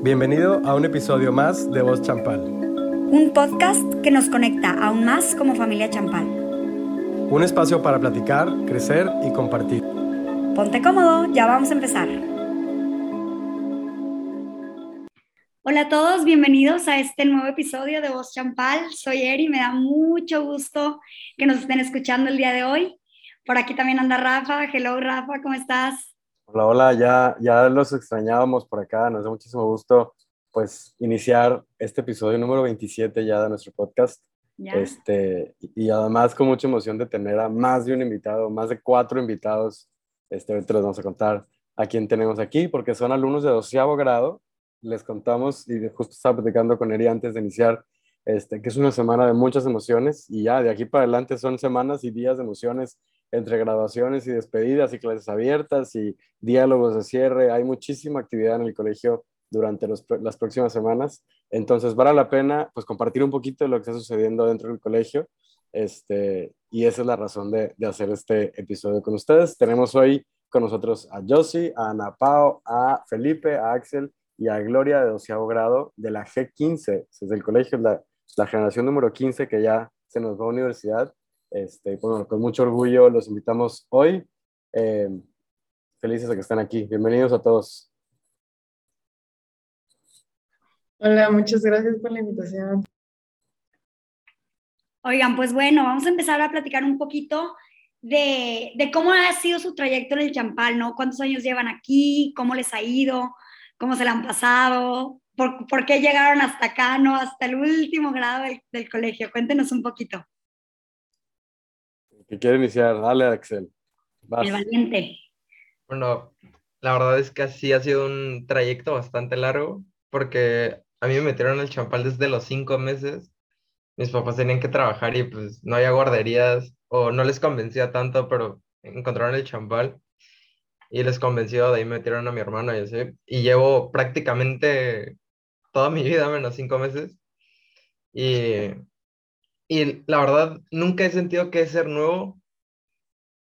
Bienvenido a un episodio más de Voz Champal. Un podcast que nos conecta aún más como familia Champal. Un espacio para platicar, crecer y compartir. Ponte cómodo, ya vamos a empezar. Hola a todos, bienvenidos a este nuevo episodio de Voz Champal. Soy Eri, me da mucho gusto que nos estén escuchando el día de hoy. Por aquí también anda Rafa. Hello Rafa, ¿cómo estás? Hola, hola, ya, ya los extrañábamos por acá, nos da muchísimo gusto pues iniciar este episodio número 27 ya de nuestro podcast. Este, y además con mucha emoción de tener a más de un invitado, más de cuatro invitados. Este, ahorita les vamos a contar a quién tenemos aquí, porque son alumnos de doceavo grado. Les contamos, y justo estaba platicando con Eri antes de iniciar, este, que es una semana de muchas emociones y ya de aquí para adelante son semanas y días de emociones entre graduaciones y despedidas y clases abiertas y diálogos de cierre. Hay muchísima actividad en el colegio durante las próximas semanas. Entonces, vale la pena pues, compartir un poquito de lo que está sucediendo dentro del colegio. Este, y esa es la razón de, de hacer este episodio con ustedes. Tenemos hoy con nosotros a Josie, a Ana Pao, a Felipe, a Axel y a Gloria de doceavo grado de la G15, desde el colegio, la, la generación número 15 que ya se nos va a universidad este, bueno, con mucho orgullo los invitamos hoy. Eh, felices de que estén aquí. Bienvenidos a todos. Hola, muchas gracias por la invitación. Oigan, pues bueno, vamos a empezar a platicar un poquito de, de, cómo ha sido su trayecto en el Champal, ¿no? ¿Cuántos años llevan aquí? ¿Cómo les ha ido? ¿Cómo se la han pasado? ¿Por, por qué llegaron hasta acá, no? Hasta el último grado del, del colegio. Cuéntenos un poquito que quiere iniciar. Dale, Axel. El valiente. Bueno, la verdad es que así ha sido un trayecto bastante largo, porque a mí me metieron el champal desde los cinco meses. Mis papás tenían que trabajar y pues no había guarderías o no les convencía tanto, pero encontraron el champal y les convenció, de ahí me metieron a mi hermano y así. Y llevo prácticamente toda mi vida menos cinco meses. Y y la verdad, nunca he sentido que es ser nuevo,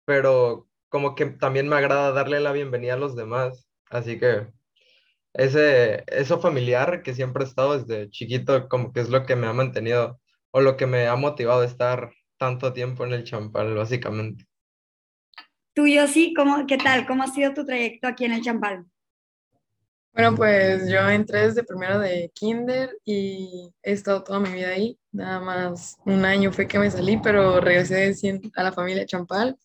pero como que también me agrada darle la bienvenida a los demás. Así que ese, eso familiar que siempre he estado desde chiquito, como que es lo que me ha mantenido o lo que me ha motivado a estar tanto tiempo en el champal, básicamente. Tú, yo sí, ¿cómo, ¿qué tal? ¿Cómo ha sido tu trayecto aquí en el champal? Bueno, pues yo entré desde primero de kinder y he estado toda mi vida ahí. Nada más un año fue que me salí, pero regresé a la familia Champal,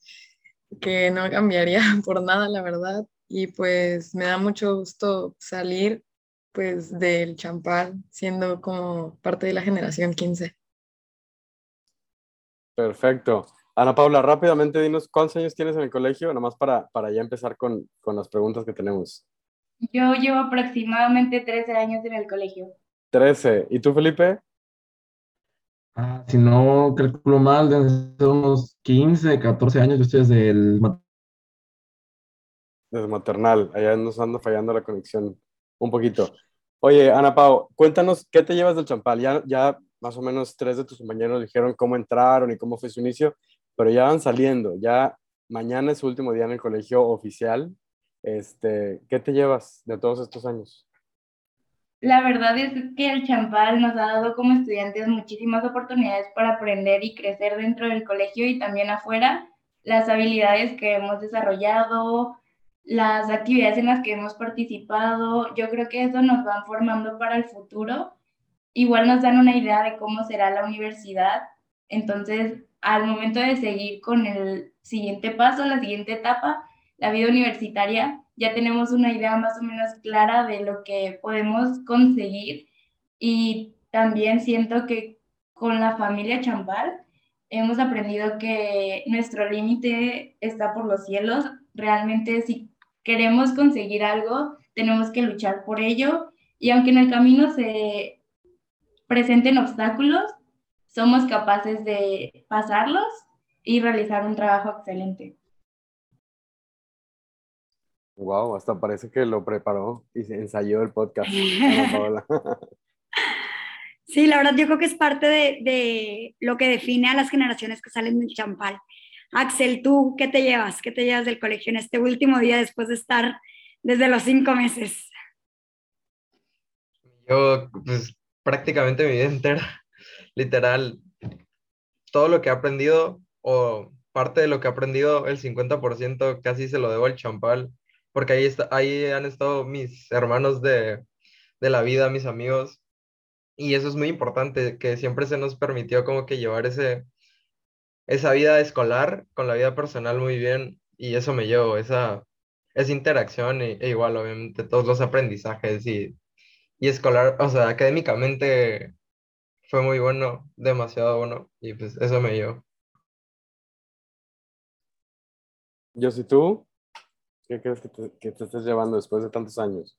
que no cambiaría por nada, la verdad. Y pues me da mucho gusto salir pues del Champal, siendo como parte de la generación 15. Perfecto. Ana Paula, rápidamente dinos cuántos años tienes en el colegio, nomás para, para ya empezar con, con las preguntas que tenemos. Yo llevo aproximadamente 13 años en el colegio. 13. ¿Y tú, Felipe? Ah, si no calculo mal, deben ser unos 15, 14 años. Yo estoy desde el... Desde maternal. Allá nos anda fallando la conexión un poquito. Oye, Ana Pau, cuéntanos, ¿qué te llevas del champal? Ya, ya más o menos tres de tus compañeros dijeron cómo entraron y cómo fue su inicio, pero ya van saliendo. Ya mañana es su último día en el colegio oficial. Este, ¿Qué te llevas de todos estos años? La verdad es que el champal nos ha dado como estudiantes muchísimas oportunidades para aprender y crecer dentro del colegio y también afuera. Las habilidades que hemos desarrollado, las actividades en las que hemos participado, yo creo que eso nos van formando para el futuro. Igual nos dan una idea de cómo será la universidad. Entonces, al momento de seguir con el siguiente paso, la siguiente etapa, la vida universitaria, ya tenemos una idea más o menos clara de lo que podemos conseguir y también siento que con la familia Champal hemos aprendido que nuestro límite está por los cielos. Realmente si queremos conseguir algo, tenemos que luchar por ello y aunque en el camino se presenten obstáculos, somos capaces de pasarlos y realizar un trabajo excelente. Wow, hasta parece que lo preparó y se ensayó el podcast. sí, la verdad yo creo que es parte de, de, lo que define a las generaciones que salen del champal. Axel, ¿tú qué te llevas? ¿Qué te llevas del colegio en este último día después de estar desde los cinco meses? Yo, pues, prácticamente mi vida entera, literal, todo lo que he aprendido o parte de lo que he aprendido, el 50% casi se lo debo al champal, porque ahí, ahí han estado mis hermanos de, de la vida, mis amigos, y eso es muy importante, que siempre se nos permitió como que llevar ese, esa vida escolar con la vida personal muy bien, y eso me llevo, esa, esa interacción, e, e igual, obviamente, todos los aprendizajes y, y escolar, o sea, académicamente fue muy bueno, demasiado bueno, y pues eso me llevo. Yo, si tú, ¿qué crees que te, que te llevando después de tantos años?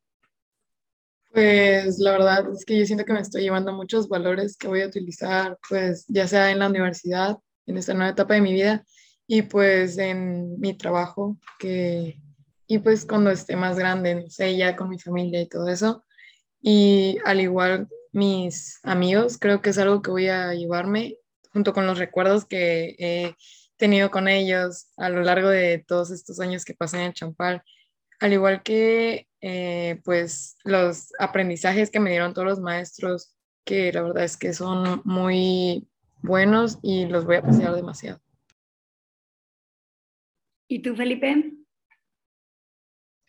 Pues la verdad es que yo siento que me estoy llevando muchos valores que voy a utilizar, pues ya sea en la universidad, en esta nueva etapa de mi vida, y pues en mi trabajo, que, y pues cuando esté más grande, no sé, ya con mi familia y todo eso. Y al igual mis amigos, creo que es algo que voy a llevarme junto con los recuerdos que he tenido con ellos a lo largo de todos estos años que pasé en el Champal, al igual que eh, pues los aprendizajes que me dieron todos los maestros, que la verdad es que son muy buenos y los voy a apreciar demasiado. ¿Y tú, Felipe?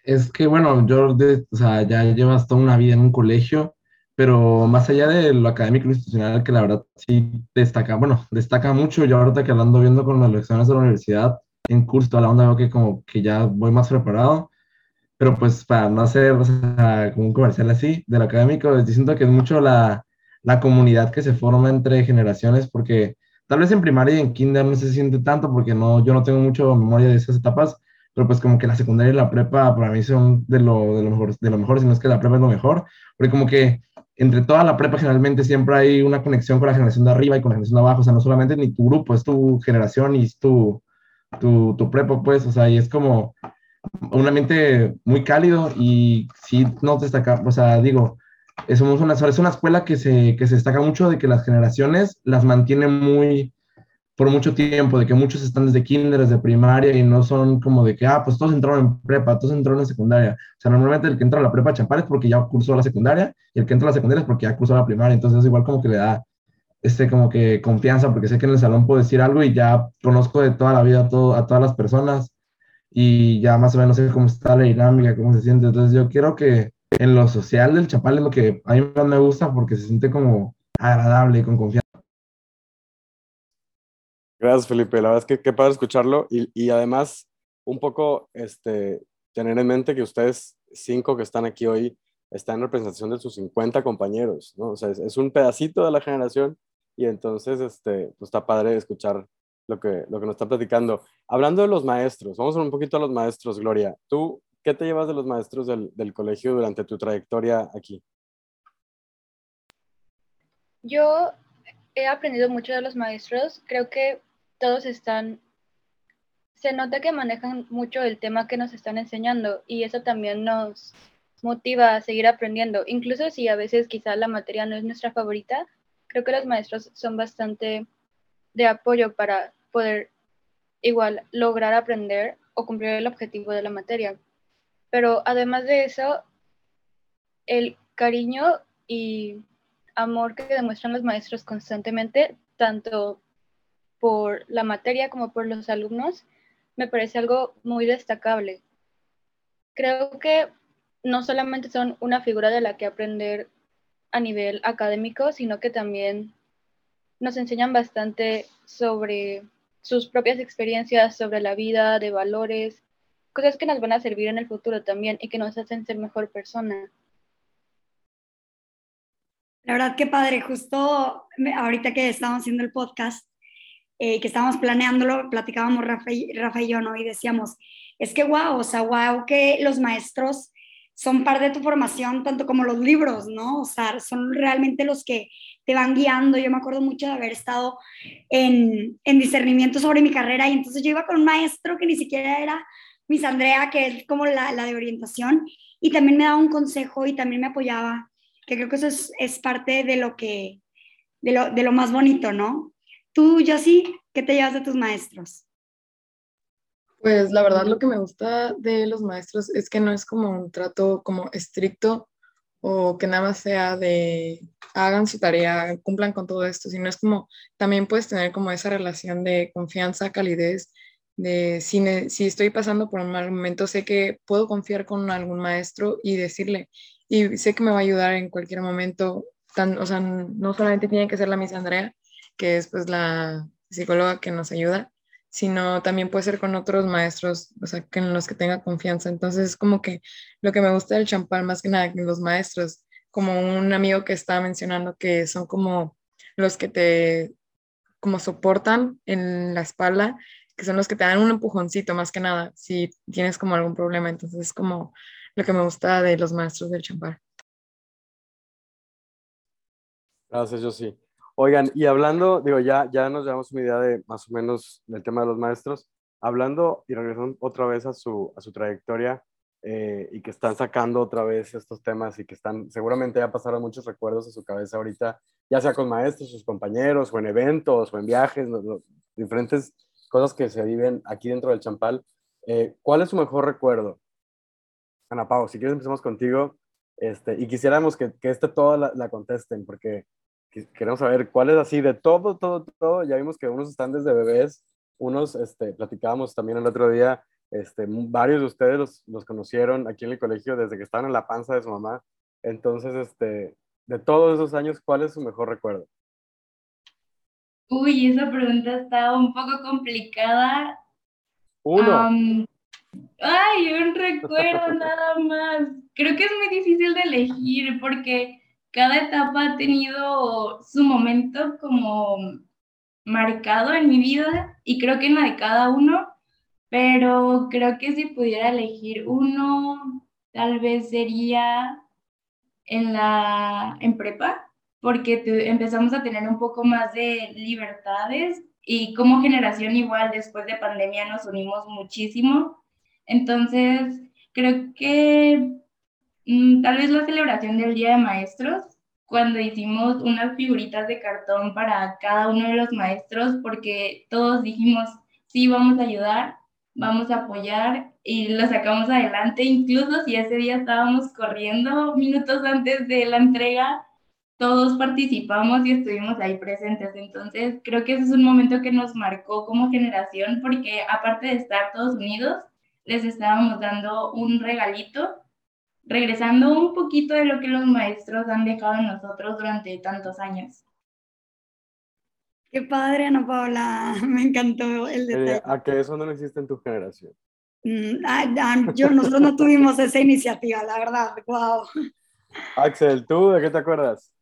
Es que, bueno, yo, o sea, ya llevas toda una vida en un colegio, pero más allá de lo académico institucional, que la verdad sí destaca, bueno, destaca mucho, yo ahorita que hablando viendo con las lecciones de la universidad, en curso, toda la onda, veo que como que ya voy más preparado, pero pues para no hacer, o sea, como un comercial así, del académico, yo siento que es mucho la, la comunidad que se forma entre generaciones, porque tal vez en primaria y en kinder no se siente tanto, porque no, yo no tengo mucho memoria de esas etapas, pero pues como que la secundaria y la prepa para mí son de lo, de lo mejor, de lo mejor, si no es que la prepa es lo mejor, porque como que entre toda la prepa generalmente siempre hay una conexión con la generación de arriba y con la generación de abajo, o sea, no solamente ni tu grupo, es tu generación y es tu, tu, tu prepa, pues, o sea, y es como un ambiente muy cálido y sí nos destaca, o sea, digo, somos una, es una escuela que se, que se destaca mucho de que las generaciones las mantiene muy, por mucho tiempo, de que muchos están desde kinder, desde primaria y no son como de que, ah, pues todos entraron en prepa, todos entraron en secundaria. O sea, normalmente el que entra a la prepa Champal es porque ya cursó la secundaria y el que entra a la secundaria es porque ya cursó la primaria. Entonces, igual como que le da este como que confianza porque sé que en el salón puedo decir algo y ya conozco de toda la vida a, todo, a todas las personas y ya más o menos sé cómo está la dinámica, cómo se siente. Entonces, yo quiero que en lo social del Chapal es lo que a mí más me gusta porque se siente como agradable y con confianza. Gracias, Felipe. La verdad es que qué padre escucharlo y, y, además un poco este, tener en mente que ustedes cinco que están aquí hoy están en representación de sus 50 compañeros, ¿no? O sea, es, es un pedacito de la generación y entonces este, pues está padre escuchar lo que, lo que nos está platicando. Hablando de los maestros, vamos un poquito a los maestros, Gloria. ¿Tú qué te llevas de los maestros del, del colegio durante tu trayectoria aquí? Yo he aprendido mucho de los maestros. Creo que todos están, se nota que manejan mucho el tema que nos están enseñando y eso también nos motiva a seguir aprendiendo. Incluso si a veces quizá la materia no es nuestra favorita, creo que los maestros son bastante de apoyo para poder igual lograr aprender o cumplir el objetivo de la materia. Pero además de eso, el cariño y amor que demuestran los maestros constantemente, tanto por la materia como por los alumnos, me parece algo muy destacable. Creo que no solamente son una figura de la que aprender a nivel académico, sino que también nos enseñan bastante sobre sus propias experiencias, sobre la vida, de valores, cosas que nos van a servir en el futuro también y que nos hacen ser mejor persona. La verdad que padre, justo ahorita que estábamos haciendo el podcast, eh, que estábamos planeándolo, platicábamos Rafa y, yo, ¿no? Y decíamos, es que wow, o sea, wow que los maestros son parte de tu formación, tanto como los libros, ¿no? O sea, son realmente los que te van guiando. Yo me acuerdo mucho de haber estado en, en discernimiento sobre mi carrera y entonces yo iba con un maestro que ni siquiera era Miss Andrea, que es como la, la de orientación, y también me daba un consejo y también me apoyaba, que creo que eso es, es parte de lo que, de lo, de lo más bonito, ¿no? Tú, sí, ¿qué te llevas de tus maestros? Pues la verdad lo que me gusta de los maestros es que no es como un trato como estricto o que nada más sea de hagan su tarea, cumplan con todo esto, sino es como también puedes tener como esa relación de confianza, calidez, de si, estoy pasando por un mal momento, sé que puedo confiar con algún maestro y decirle, y sé que me va a ayudar en cualquier momento, tan, o sea, no solamente tiene que ser la Miss Andrea, que es pues la psicóloga que nos ayuda, sino también puede ser con otros maestros, o sea, que en los que tenga confianza. Entonces es como que lo que me gusta del champán más que nada, los maestros, como un amigo que estaba mencionando que son como los que te como soportan en la espalda, que son los que te dan un empujoncito más que nada, si tienes como algún problema. Entonces es como lo que me gusta de los maestros del champán. Gracias, yo sí. Oigan, y hablando, digo, ya, ya nos llevamos una idea de más o menos del tema de los maestros. Hablando y regresando otra vez a su, a su trayectoria eh, y que están sacando otra vez estos temas y que están, seguramente ya pasaron muchos recuerdos a su cabeza ahorita, ya sea con maestros, sus compañeros, o en eventos, o en viajes, diferentes cosas que se viven aquí dentro del champal. Eh, ¿Cuál es su mejor recuerdo? Ana Pau, si quieres empezamos contigo este, y quisiéramos que, que este todo la, la contesten porque queremos saber cuál es así de todo, todo, todo. Ya vimos que unos están desde bebés, unos, este, platicábamos también el otro día, este, varios de ustedes los, los, conocieron aquí en el colegio desde que estaban en la panza de su mamá. Entonces, este, de todos esos años, ¿cuál es su mejor recuerdo? Uy, esa pregunta está un poco complicada. Uno. ay, un recuerdo nada más. Creo que es muy difícil de elegir porque cada etapa ha tenido su momento como marcado en mi vida y creo que en la de cada uno, pero creo que si pudiera elegir uno, tal vez sería en la en prepa, porque empezamos a tener un poco más de libertades y como generación igual después de pandemia nos unimos muchísimo. Entonces, creo que tal vez la celebración del Día de Maestros, cuando hicimos unas figuritas de cartón para cada uno de los maestros, porque todos dijimos, sí, vamos a ayudar, vamos a apoyar y lo sacamos adelante, incluso si ese día estábamos corriendo minutos antes de la entrega, todos participamos y estuvimos ahí presentes. Entonces, creo que ese es un momento que nos marcó como generación, porque aparte de estar todos unidos, les estábamos dando un regalito regresando un poquito de lo que los maestros han dejado en nosotros durante tantos años. Qué padre, Ana Paula, me encantó el eh, detalle. ¿A que eso no existe en tu generación? Mm, yo, nosotros no tuvimos esa iniciativa, la verdad, wow. Axel, ¿tú de qué te acuerdas?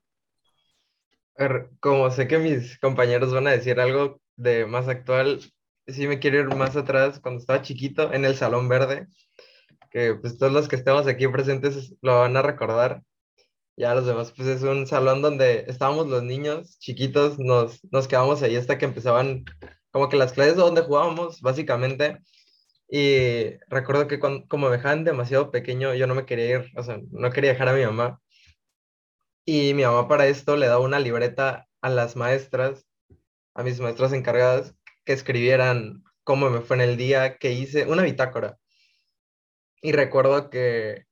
Como sé que mis compañeros van a decir algo de más actual, sí me quiero ir más atrás, cuando estaba chiquito, en el Salón Verde, que pues todos los que estemos aquí presentes lo van a recordar. Ya los demás, pues es un salón donde estábamos los niños chiquitos, nos, nos quedamos ahí hasta que empezaban como que las clases donde jugábamos, básicamente. Y recuerdo que cuando, como me dejaban demasiado pequeño, yo no me quería ir, o sea, no quería dejar a mi mamá. Y mi mamá para esto le daba una libreta a las maestras, a mis maestras encargadas, que escribieran cómo me fue en el día, que hice, una bitácora. Y recuerdo que,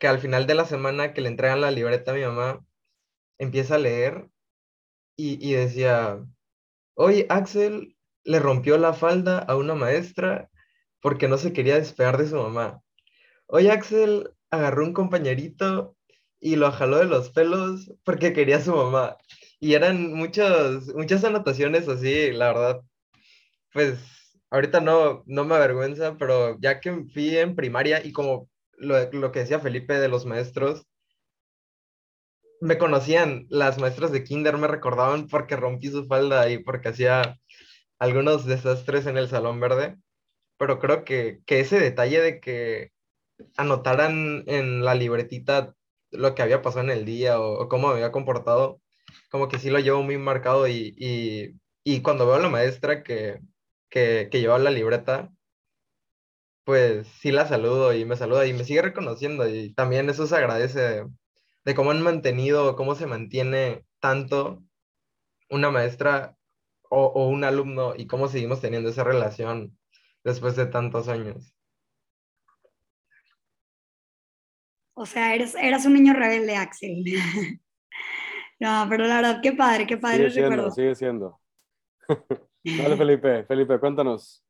que al final de la semana que le entregan la libreta a mi mamá, empieza a leer y, y decía, oye, Axel le rompió la falda a una maestra porque no se quería despegar de su mamá. Oye, Axel agarró un compañerito y lo jaló de los pelos porque quería a su mamá. Y eran muchas, muchas anotaciones así, la verdad. Pues ahorita no, no me avergüenza, pero ya que fui en primaria y como lo, lo que decía Felipe de los maestros, me conocían, las maestras de kinder me recordaban porque rompí su falda y porque hacía algunos desastres en el salón verde, pero creo que, que ese detalle de que anotaran en la libretita lo que había pasado en el día o, cómo me había comportado, como que sí lo llevo muy marcado y, y, y cuando veo a la maestra que, que, que lleva la libreta, pues sí la saludo y me saluda y me sigue reconociendo y también eso se agradece de, cómo han mantenido, cómo se mantiene tanto una maestra o, o, un alumno y cómo seguimos teniendo esa relación después de tantos años. O sea, eres, eras un niño rebelde, Axel. no, pero la verdad, qué padre, qué padre sigue siendo, Sigue siendo. Dale, Felipe. Felipe, cuéntanos.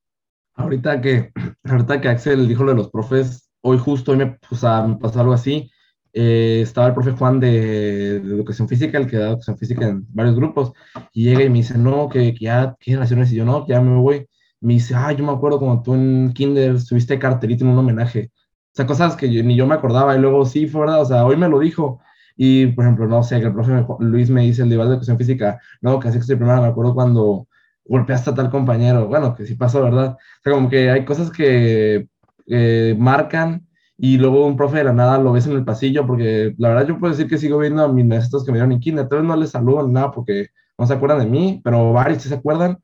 Ahorita que, ahorita que Axel dijo lo de los profes, hoy justo hoy me, me pasó algo así. Eh, estaba el profe Juan de, educación física, el que da educación física en varios grupos, y llega y me dice, no, que, ya, ¿qué generaciones? Y yo, no, que ya me voy. Me dice, ah, yo me acuerdo cuando tú en kinder subiste cartelito en un homenaje. O sea, cosas que ni yo me acordaba, y luego sí, fue verdad, o sea, hoy me lo dijo. Y, por ejemplo, no sé, que el profe Luis me dice, el de educación física, no, que así que estoy primero, me acuerdo cuando golpeaste a tal compañero. Bueno, que sí pasó, ¿verdad? O sea, como que hay cosas que eh, marcan y luego un profe de la nada lo ves en el pasillo, porque la verdad yo puedo decir que sigo viendo a mis maestros que me dieron en kinder, todos no les saludo nada porque no se acuerdan de mí, pero varios sí se acuerdan.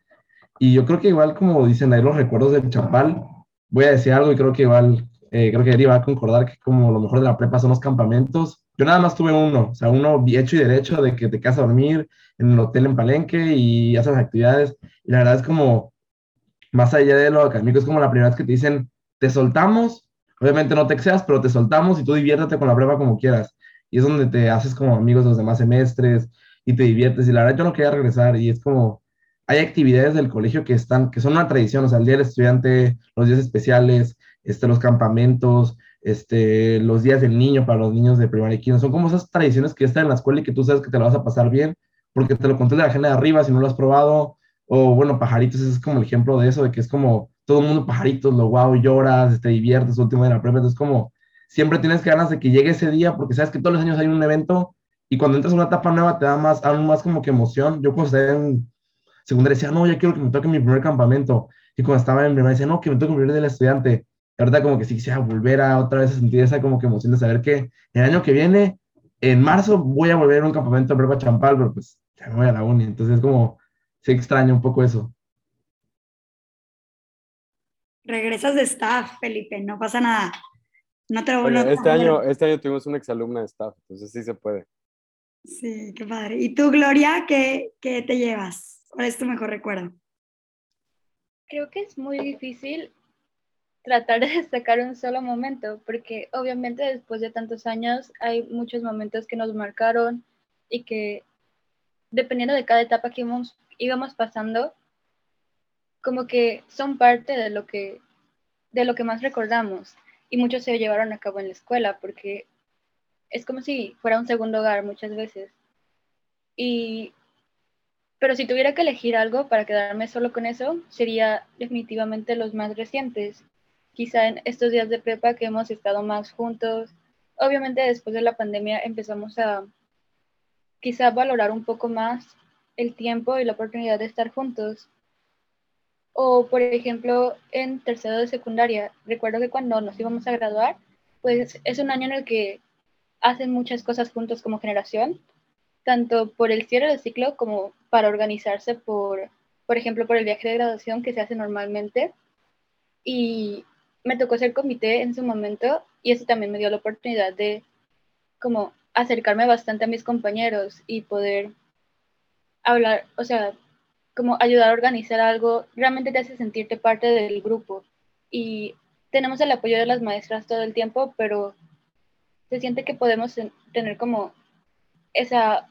Y yo creo que igual como dicen ahí los recuerdos del Chapal, voy a decir algo y creo que igual, eh, creo que Eri va a concordar que como lo mejor de la prepa son los campamentos. Yo nada más tuve uno, o sea, uno hecho y derecho de que te quedas a dormir en el hotel en Palenque y haces actividades. Y la verdad es como, más allá de lo académico, es como la primera vez que te dicen, te soltamos Obviamente no te excedas, pero te soltamos y tú diviértete con la prueba como quieras. Y es donde te haces como amigos los demás semestres y te diviertes. Y la verdad yo no quería regresar y es como, hay actividades del colegio que están, que son una tradición, o sea, el Día del Estudiante, los días especiales, este, los campamentos, este, los días del niño para los niños de primaria y quinto, son como esas tradiciones que están en la escuela y que tú sabes que te lo vas a pasar bien, porque te lo conté de la gente de arriba si no lo has probado, o bueno, pajaritos, ese es como el ejemplo de eso, de que es como todo el mundo pajaritos, lo guau, lloras, te diviertes, último de la prepa, entonces como siempre tienes ganas de que llegue ese día porque sabes que todos los años hay un evento y cuando entras a una etapa nueva te da más, aún más como que emoción. Yo cuando estaba en secundaria decía, no, ya quiero que me toque mi primer campamento. Y cuando estaba en primaria decía, no, que me toque mi primer del estudiante. Ahorita como que sí quisiera volver a otra vez a sentir esa como que emoción de saber que el año que viene, en marzo, voy a volver a un campamento de prepa champal, pero pues ya me voy a la uni. Entonces como, se extraña un poco eso. Regresas de staff, Felipe, no pasa nada. No te lo bueno, este año, este año tuvimos una exalumna de staff, entonces sí se puede. Sí, qué padre. ¿Y tú, Gloria, qué, qué te llevas? ¿Cuál es tu mejor recuerdo? Creo que es muy difícil tratar de destacar un solo momento, porque obviamente después de tantos años hay muchos momentos que nos marcaron y que dependiendo de cada etapa que íbamos, íbamos pasando, como que son parte de lo que, de lo que más recordamos y muchos se llevaron a cabo en la escuela porque es como si fuera un segundo hogar muchas veces. Y, pero si tuviera que elegir algo para quedarme solo con eso, sería definitivamente los más recientes. Quizá en estos días de prepa que hemos estado más juntos. Obviamente después de la pandemia empezamos a quizá valorar un poco más el tiempo y la oportunidad de estar juntos. O, por ejemplo, en tercero de secundaria, recuerdo que cuando nos íbamos a graduar, pues es un año en el que hacen muchas cosas juntos como generación, tanto por el cierre del ciclo como para organizarse por, por ejemplo, por el viaje de graduación que se hace normalmente. Y me tocó ser comité en su momento y eso también me dio la oportunidad de como acercarme bastante a mis compañeros y poder hablar, o sea, como ayudar a organizar algo, realmente te hace sentirte parte del grupo. Y tenemos el apoyo de las maestras todo el tiempo, pero se siente que podemos tener como esa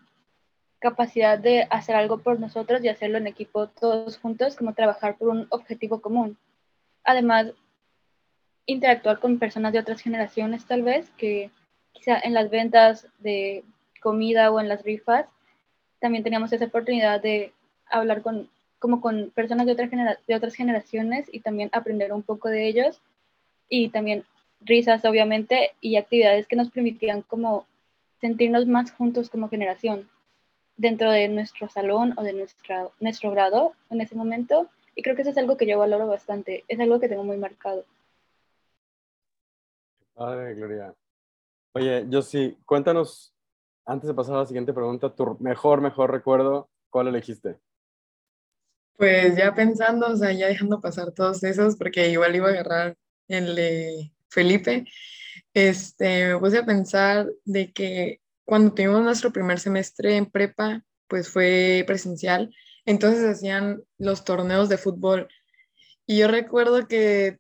capacidad de hacer algo por nosotros y hacerlo en equipo todos juntos, como trabajar por un objetivo común. Además, interactuar con personas de otras generaciones tal vez, que quizá en las ventas de comida o en las rifas, también teníamos esa oportunidad de hablar con, como con personas de, de otras generaciones y también aprender un poco de ellos y también risas obviamente y actividades que nos permitían como sentirnos más juntos como generación dentro de nuestro salón o de nuestra, nuestro grado en ese momento y creo que eso es algo que yo valoro bastante, es algo que tengo muy marcado. Padre, Gloria. Oye, sí, cuéntanos, antes de pasar a la siguiente pregunta, tu mejor, mejor recuerdo, ¿cuál elegiste? Pues ya pensando, o sea, ya dejando pasar todos esos, porque igual iba a agarrar el de Felipe, este, me puse a pensar de que cuando tuvimos nuestro primer semestre en prepa, pues fue presencial, entonces hacían los torneos de fútbol. Y yo recuerdo que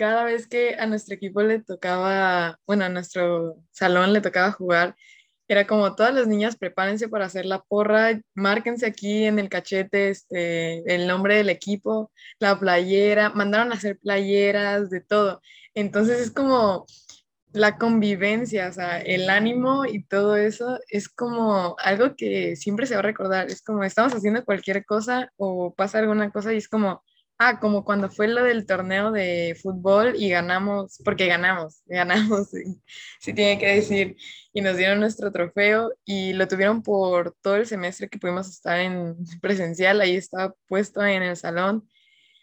cada vez que a nuestro equipo le tocaba, bueno, a nuestro salón le tocaba jugar, era como todas las niñas prepárense para hacer la porra, márquense aquí en el cachete este, el nombre del equipo, la playera, mandaron a hacer playeras, de todo. Entonces es como la convivencia, o sea, el ánimo y todo eso es como algo que siempre se va a recordar. Es como estamos haciendo cualquier cosa o pasa alguna cosa y es como, Ah, como cuando fue lo del torneo de fútbol y ganamos, porque ganamos, ganamos, sí, tiene que decir, y nos dieron nuestro trofeo y lo tuvieron por todo el semestre que pudimos estar en presencial, ahí estaba puesto en el salón,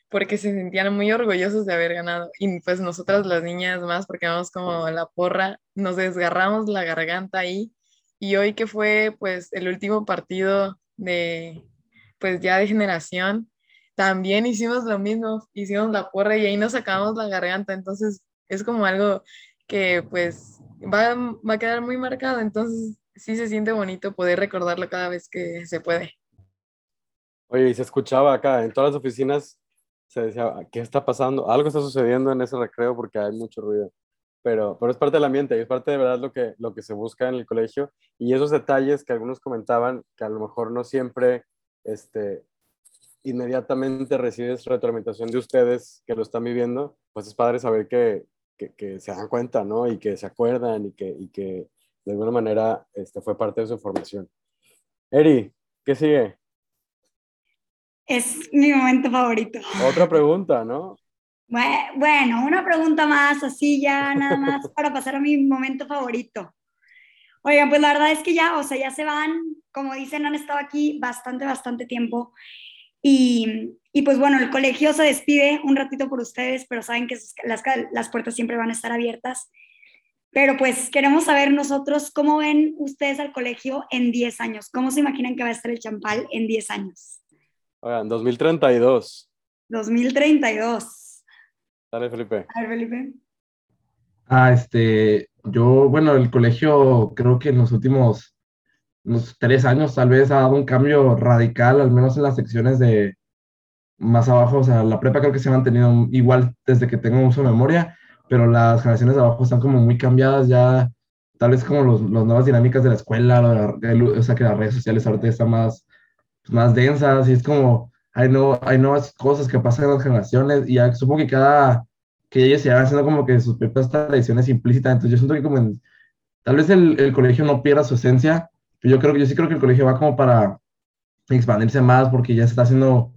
porque se sentían muy orgullosos de haber ganado. Y pues nosotras las niñas más, porque vamos como la porra, nos desgarramos la garganta ahí. Y hoy que fue pues el último partido de, pues ya de generación, también hicimos lo mismo, hicimos la porra y ahí nos sacamos la garganta, entonces es como algo que pues va, va a quedar muy marcado, entonces sí se siente bonito poder recordarlo cada vez que se puede. Oye, y se escuchaba acá, en todas las oficinas se decía, ¿qué está pasando? Algo está sucediendo en ese recreo porque hay mucho ruido. Pero, pero es parte del ambiente es parte de verdad lo que, lo que se busca en el colegio. Y esos detalles que algunos comentaban, que a lo mejor no siempre este, inmediatamente recibes retroalimentación de ustedes que lo están viviendo, pues es padre saber que, que, se dan cuenta, ¿no? Y que se acuerdan y que, y que de alguna manera este, fue parte de su formación. Eri, ¿qué sigue? Es mi momento favorito. Otra pregunta, ¿no? Bueno, una pregunta más, así ya nada más para pasar a mi momento favorito. Oigan, pues la verdad es que ya, o sea, ya se van, como dicen, han estado aquí bastante, bastante tiempo. Y, y, pues bueno, el colegio se despide un ratito por ustedes, pero saben que las, las puertas siempre van a estar abiertas. Pero pues queremos saber nosotros cómo ven ustedes al colegio en 10 años. ¿Cómo se imaginan que va a estar el champal en 10 años? Oigan, 2032. 2032. Dale, Felipe. A ver, Felipe. Ah, este, yo, bueno, el colegio creo que en los últimos unos tres años tal vez ha dado un cambio radical, al menos en las secciones de más abajo, o sea, la prepa creo que se ha mantenido igual desde que tengo uso de memoria, pero las generaciones de abajo están como muy cambiadas ya, tal vez como los, las nuevas dinámicas de la escuela, o sea, que las redes sociales ahorita están más, más densas y es como, hay, no, hay nuevas cosas que pasan en las generaciones y ya supongo que cada, que ellos se van haciendo como que sus propias tradiciones implícitas, entonces yo siento que como tal vez el, el colegio no pierda su esencia, yo creo que yo sí creo que el colegio va como para expandirse más porque ya se está haciendo, o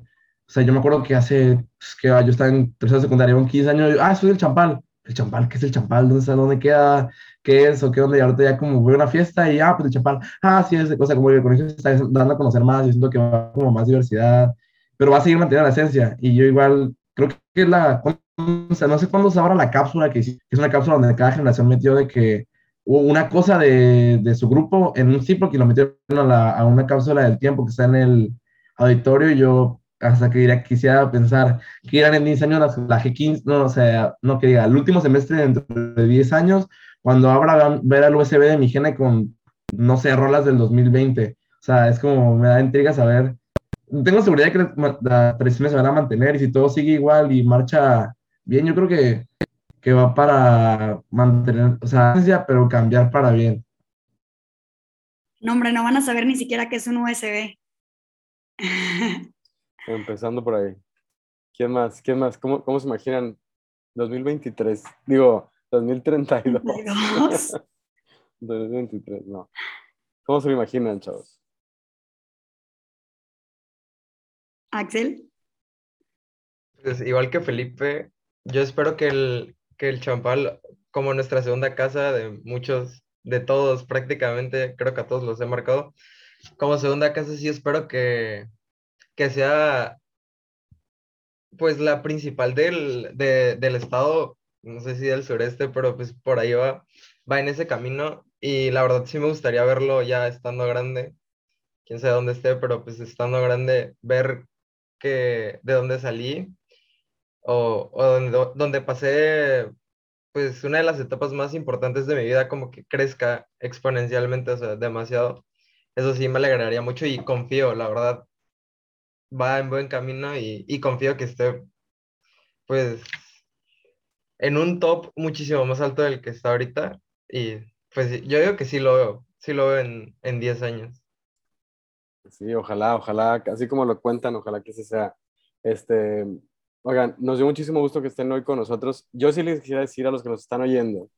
sea, yo me acuerdo que hace, pues, que yo estaba en tercera secundaria, con 15 años, ah, soy del champal, el champal, ¿qué es el champal? ¿Dónde está? ¿Dónde queda? ¿Qué es? ¿O qué onda? Y ahorita ya como voy a una fiesta y, ah, pues el champal, ah, sí, es, o sea, como el colegio se está dando a conocer más, yo siento que va como más diversidad, pero va a seguir manteniendo la esencia y yo igual creo que es la, o sea, no sé cuándo se abra la cápsula, que es una cápsula donde cada generación metió de que una cosa de, de, su grupo en un ciclo que lo metieron a, a, una cápsula del tiempo que está en el auditorio y yo hasta que quisiera pensar que eran en 10 años la, G15, no, o sea, no que diga, el último semestre dentro de 10 años, cuando abra ver el USB de mi gene con, no sé, rolas del 2020. O sea, es como, me da intriga saber, tengo seguridad que las tradiciones se van a mantener y si todo sigue igual y marcha bien, yo creo que que va para mantener, o sea, pero cambiar para bien. No, hombre, no van a saber ni siquiera qué es un USB. Empezando por ahí. ¿Quién más? ¿Quién más? ¿Cómo, cómo se imaginan 2023? Digo, 2032. 2023, no. ¿Cómo se lo imaginan, chavos? Axel. Pues igual que Felipe, yo espero que el, que el Champal, como nuestra segunda casa de muchos, de todos prácticamente, creo que a todos los he marcado, como segunda casa sí espero que, que sea pues la principal del, del estado, no sé si del sureste, pero pues por ahí va, va en ese camino. Y la verdad sí me gustaría verlo ya estando grande, quién sabe dónde esté, pero pues estando grande, ver que de dónde salí o, donde, donde pasé pues una de las etapas más importantes de mi vida como que crezca exponencialmente, o sea, demasiado. Eso sí me alegraría mucho y confío, la verdad, va en buen camino y, confío que esté, pues, en un top muchísimo más alto del que está ahorita. Y pues yo digo que sí lo veo, sí lo veo en, en 10 años. Sí, ojalá, ojalá, así como lo cuentan, ojalá que ese sea. Este, oigan, nos dio muchísimo gusto que estén hoy con nosotros. Yo sí les quisiera decir a los que nos están oyendo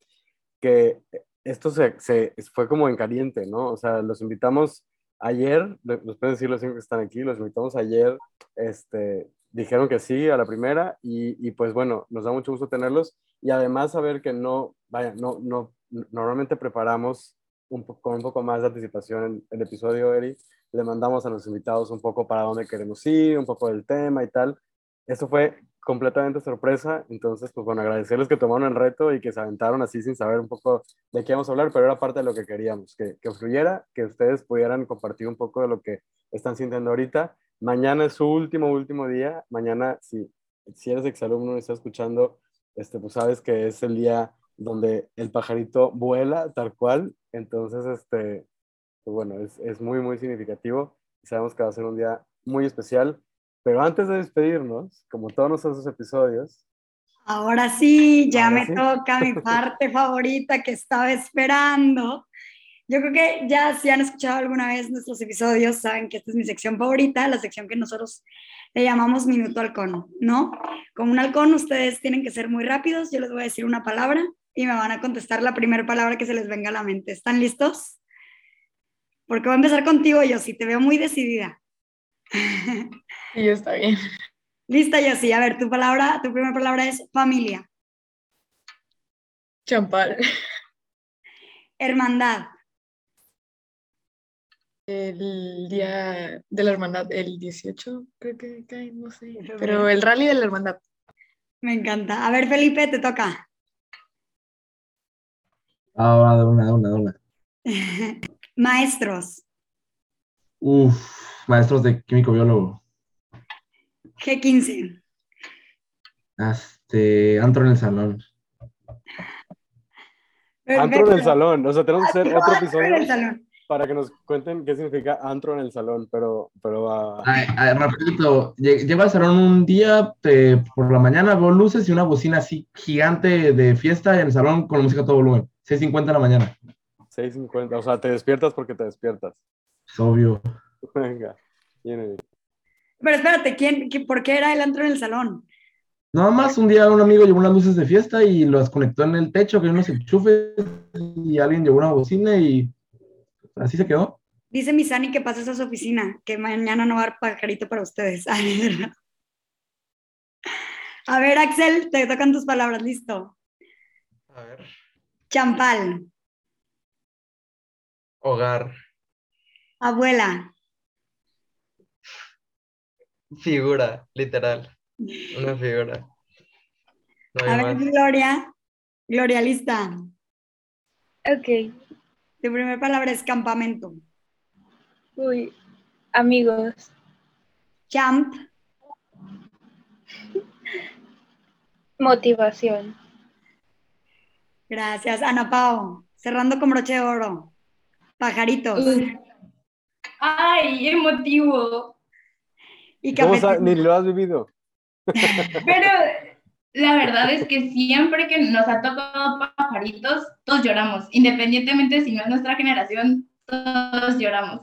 que esto se, se fue como en caliente, ¿no? O sea, los invitamos ayer, los pueden decir los cinco que están aquí, los invitamos ayer, este, dijeron que sí a la primera y, y, pues bueno, nos da mucho gusto tenerlos y además saber que no, vaya, no, no, normalmente preparamos un con un poco más de anticipación el, el episodio, Eri, le mandamos a los invitados un poco para dónde queremos ir, un poco del tema y tal. Esto fue completamente sorpresa, entonces pues bueno, agradecerles que tomaron el reto y que se aventaron así sin saber un poco de qué íbamos a hablar, pero era parte de lo que queríamos, que, que fluyera, que ustedes pudieran compartir un poco de lo que están sintiendo ahorita. Mañana es su último, último día, mañana si, si eres exalumno y estás escuchando, este, pues sabes que es el día donde el pajarito vuela tal cual, entonces este, pues bueno, es, es muy, muy significativo. Sabemos que va a ser un día muy especial pero antes de despedirnos, como todos nuestros episodios. Ahora sí, ya me toca mi parte favorita que estaba esperando. Yo creo que ya si han escuchado alguna vez nuestros episodios, saben que esta es mi sección favorita, la sección que nosotros le llamamos Minuto Halcón, ¿no? Como un halcón, ustedes tienen que ser muy rápidos. Yo les voy a decir una palabra y me van a contestar la primera palabra que se les venga a la mente. ¿Están listos? Porque voy a empezar contigo, yo sí te veo muy decidida. Y está bien. Lista, yo sí. A ver, tu palabra, tu primera palabra es familia. Champal. Hermandad. El día de la hermandad, el 18, creo que cae, no sé. Pero el rally de la hermandad. Me encanta. A ver, Felipe, te toca. Ahora, de una, de una, de una. Maestros. Uf, maestros de químico biólogo. G15. Este, antro en el salón. Antro en el salón, o sea, tenemos que hacer otro Antro en el episodio salón. para que nos cuenten qué significa antro en el salón, pero, pero ah, Ay, ay, rapidito, lle- llego al salón un día eh, por la mañana, veo luces y una bocina así gigante de fiesta en el salón con música a todo volumen. 6.50 de la mañana. 6.50, o sea, te despiertas porque te despiertas. Es obvio. Venga, viene. Pero espérate, ¿quién, qué- ¿por qué era el antro en el salón? Nada más un día un amigo llevó unas luces de fiesta y las conectó en el techo, que unos enchufes y alguien llevó una bocina y así se quedó. Dice mi Sani que pases a su oficina, que mañana no va a haber pajarito para ustedes. A ver, Axel, te tocan tus palabras, listo. A ver. Champal, Hogar, abuela, figura, literal. Una figura. No a ver, más. Gloria, Gloria, lista. Ok. Tu primera palabra es campamento. Uy, amigos. Champ, Motivación. gracias. Ana Pao, cerrando con broche de oro. Pajaritos Ay, emotivo. Y ¿Cómo sa- cafetería. Ni lo has vivido. Pero la verdad es que siempre que nos ha tocado pajaritos, todos lloramos. Independientemente si no es nuestra generación, todos lloramos.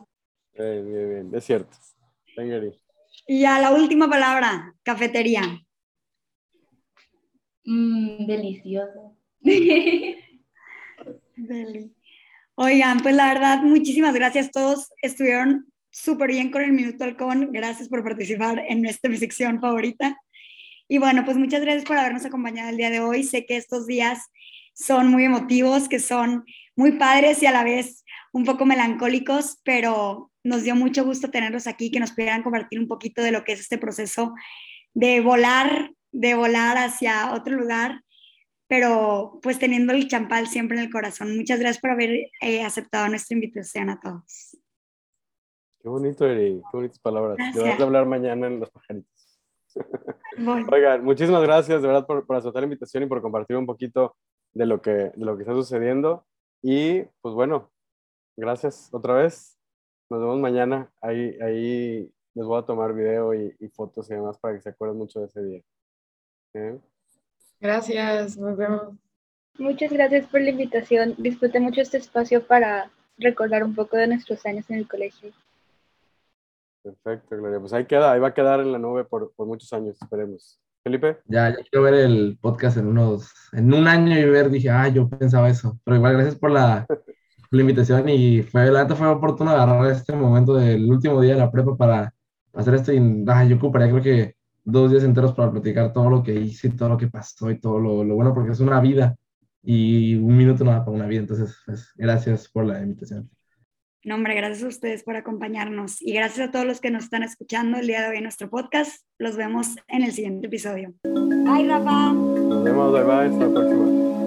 Bien, bien, bien, es cierto. Venga. Y ya la última palabra, cafetería. Mm, delicioso. Deli. Oigan, pues la verdad, muchísimas gracias. Todos estuvieron súper bien con el Minuto Halcón. Gracias por participar en esta mi sección favorita. Y bueno, pues muchas gracias por habernos acompañado el día de hoy. Sé que estos días son muy emotivos, que son muy padres y a la vez un poco melancólicos, pero nos dio mucho gusto tenerlos aquí, que nos pudieran compartir un poquito de lo que es este proceso de volar, de volar hacia otro lugar pero pues teniendo el champal siempre en el corazón. Muchas gracias por haber eh, aceptado nuestra invitación a todos. Qué bonito, Eri. Qué bonitas palabras. Gracias. Deberás de hablar mañana en Los Pajaritos. Oigan, muchísimas gracias de verdad por, por aceptar la invitación y por compartir un poquito de lo que, de lo que está sucediendo. Y pues bueno, gracias otra vez. Nos vemos mañana. Ahí, ahí les voy a tomar video y, y fotos y demás para que se acuerden mucho de ese día. ¿Eh? Gracias, nos vemos. Muchas gracias por la invitación. Disfruté mucho este espacio para recordar un poco de nuestros años en el colegio. Perfecto, Gloria. Pues ahí queda, ahí va a quedar en la nube por, por muchos años, esperemos. Felipe. Ya, ya quiero ver el podcast en unos, en un año y ver, dije, ah, yo pensaba eso. Pero igual, gracias por la, invitación y fue, la neta fue oportuno agarrar este momento del último día de la prepa para hacer esto y ah, yo ocuparía creo que dos días enteros para platicar todo lo que hice y todo lo que pasó y todo lo, lo bueno, porque es una vida y un minuto no da para una vida. Entonces, pues, gracias por la invitación. No, hombre, gracias a ustedes por acompañarnos y gracias a todos los que nos están escuchando el día de hoy en nuestro podcast. Los vemos en el siguiente episodio. Bye, Rafa. Nos vemos, bye bye, hasta la próxima.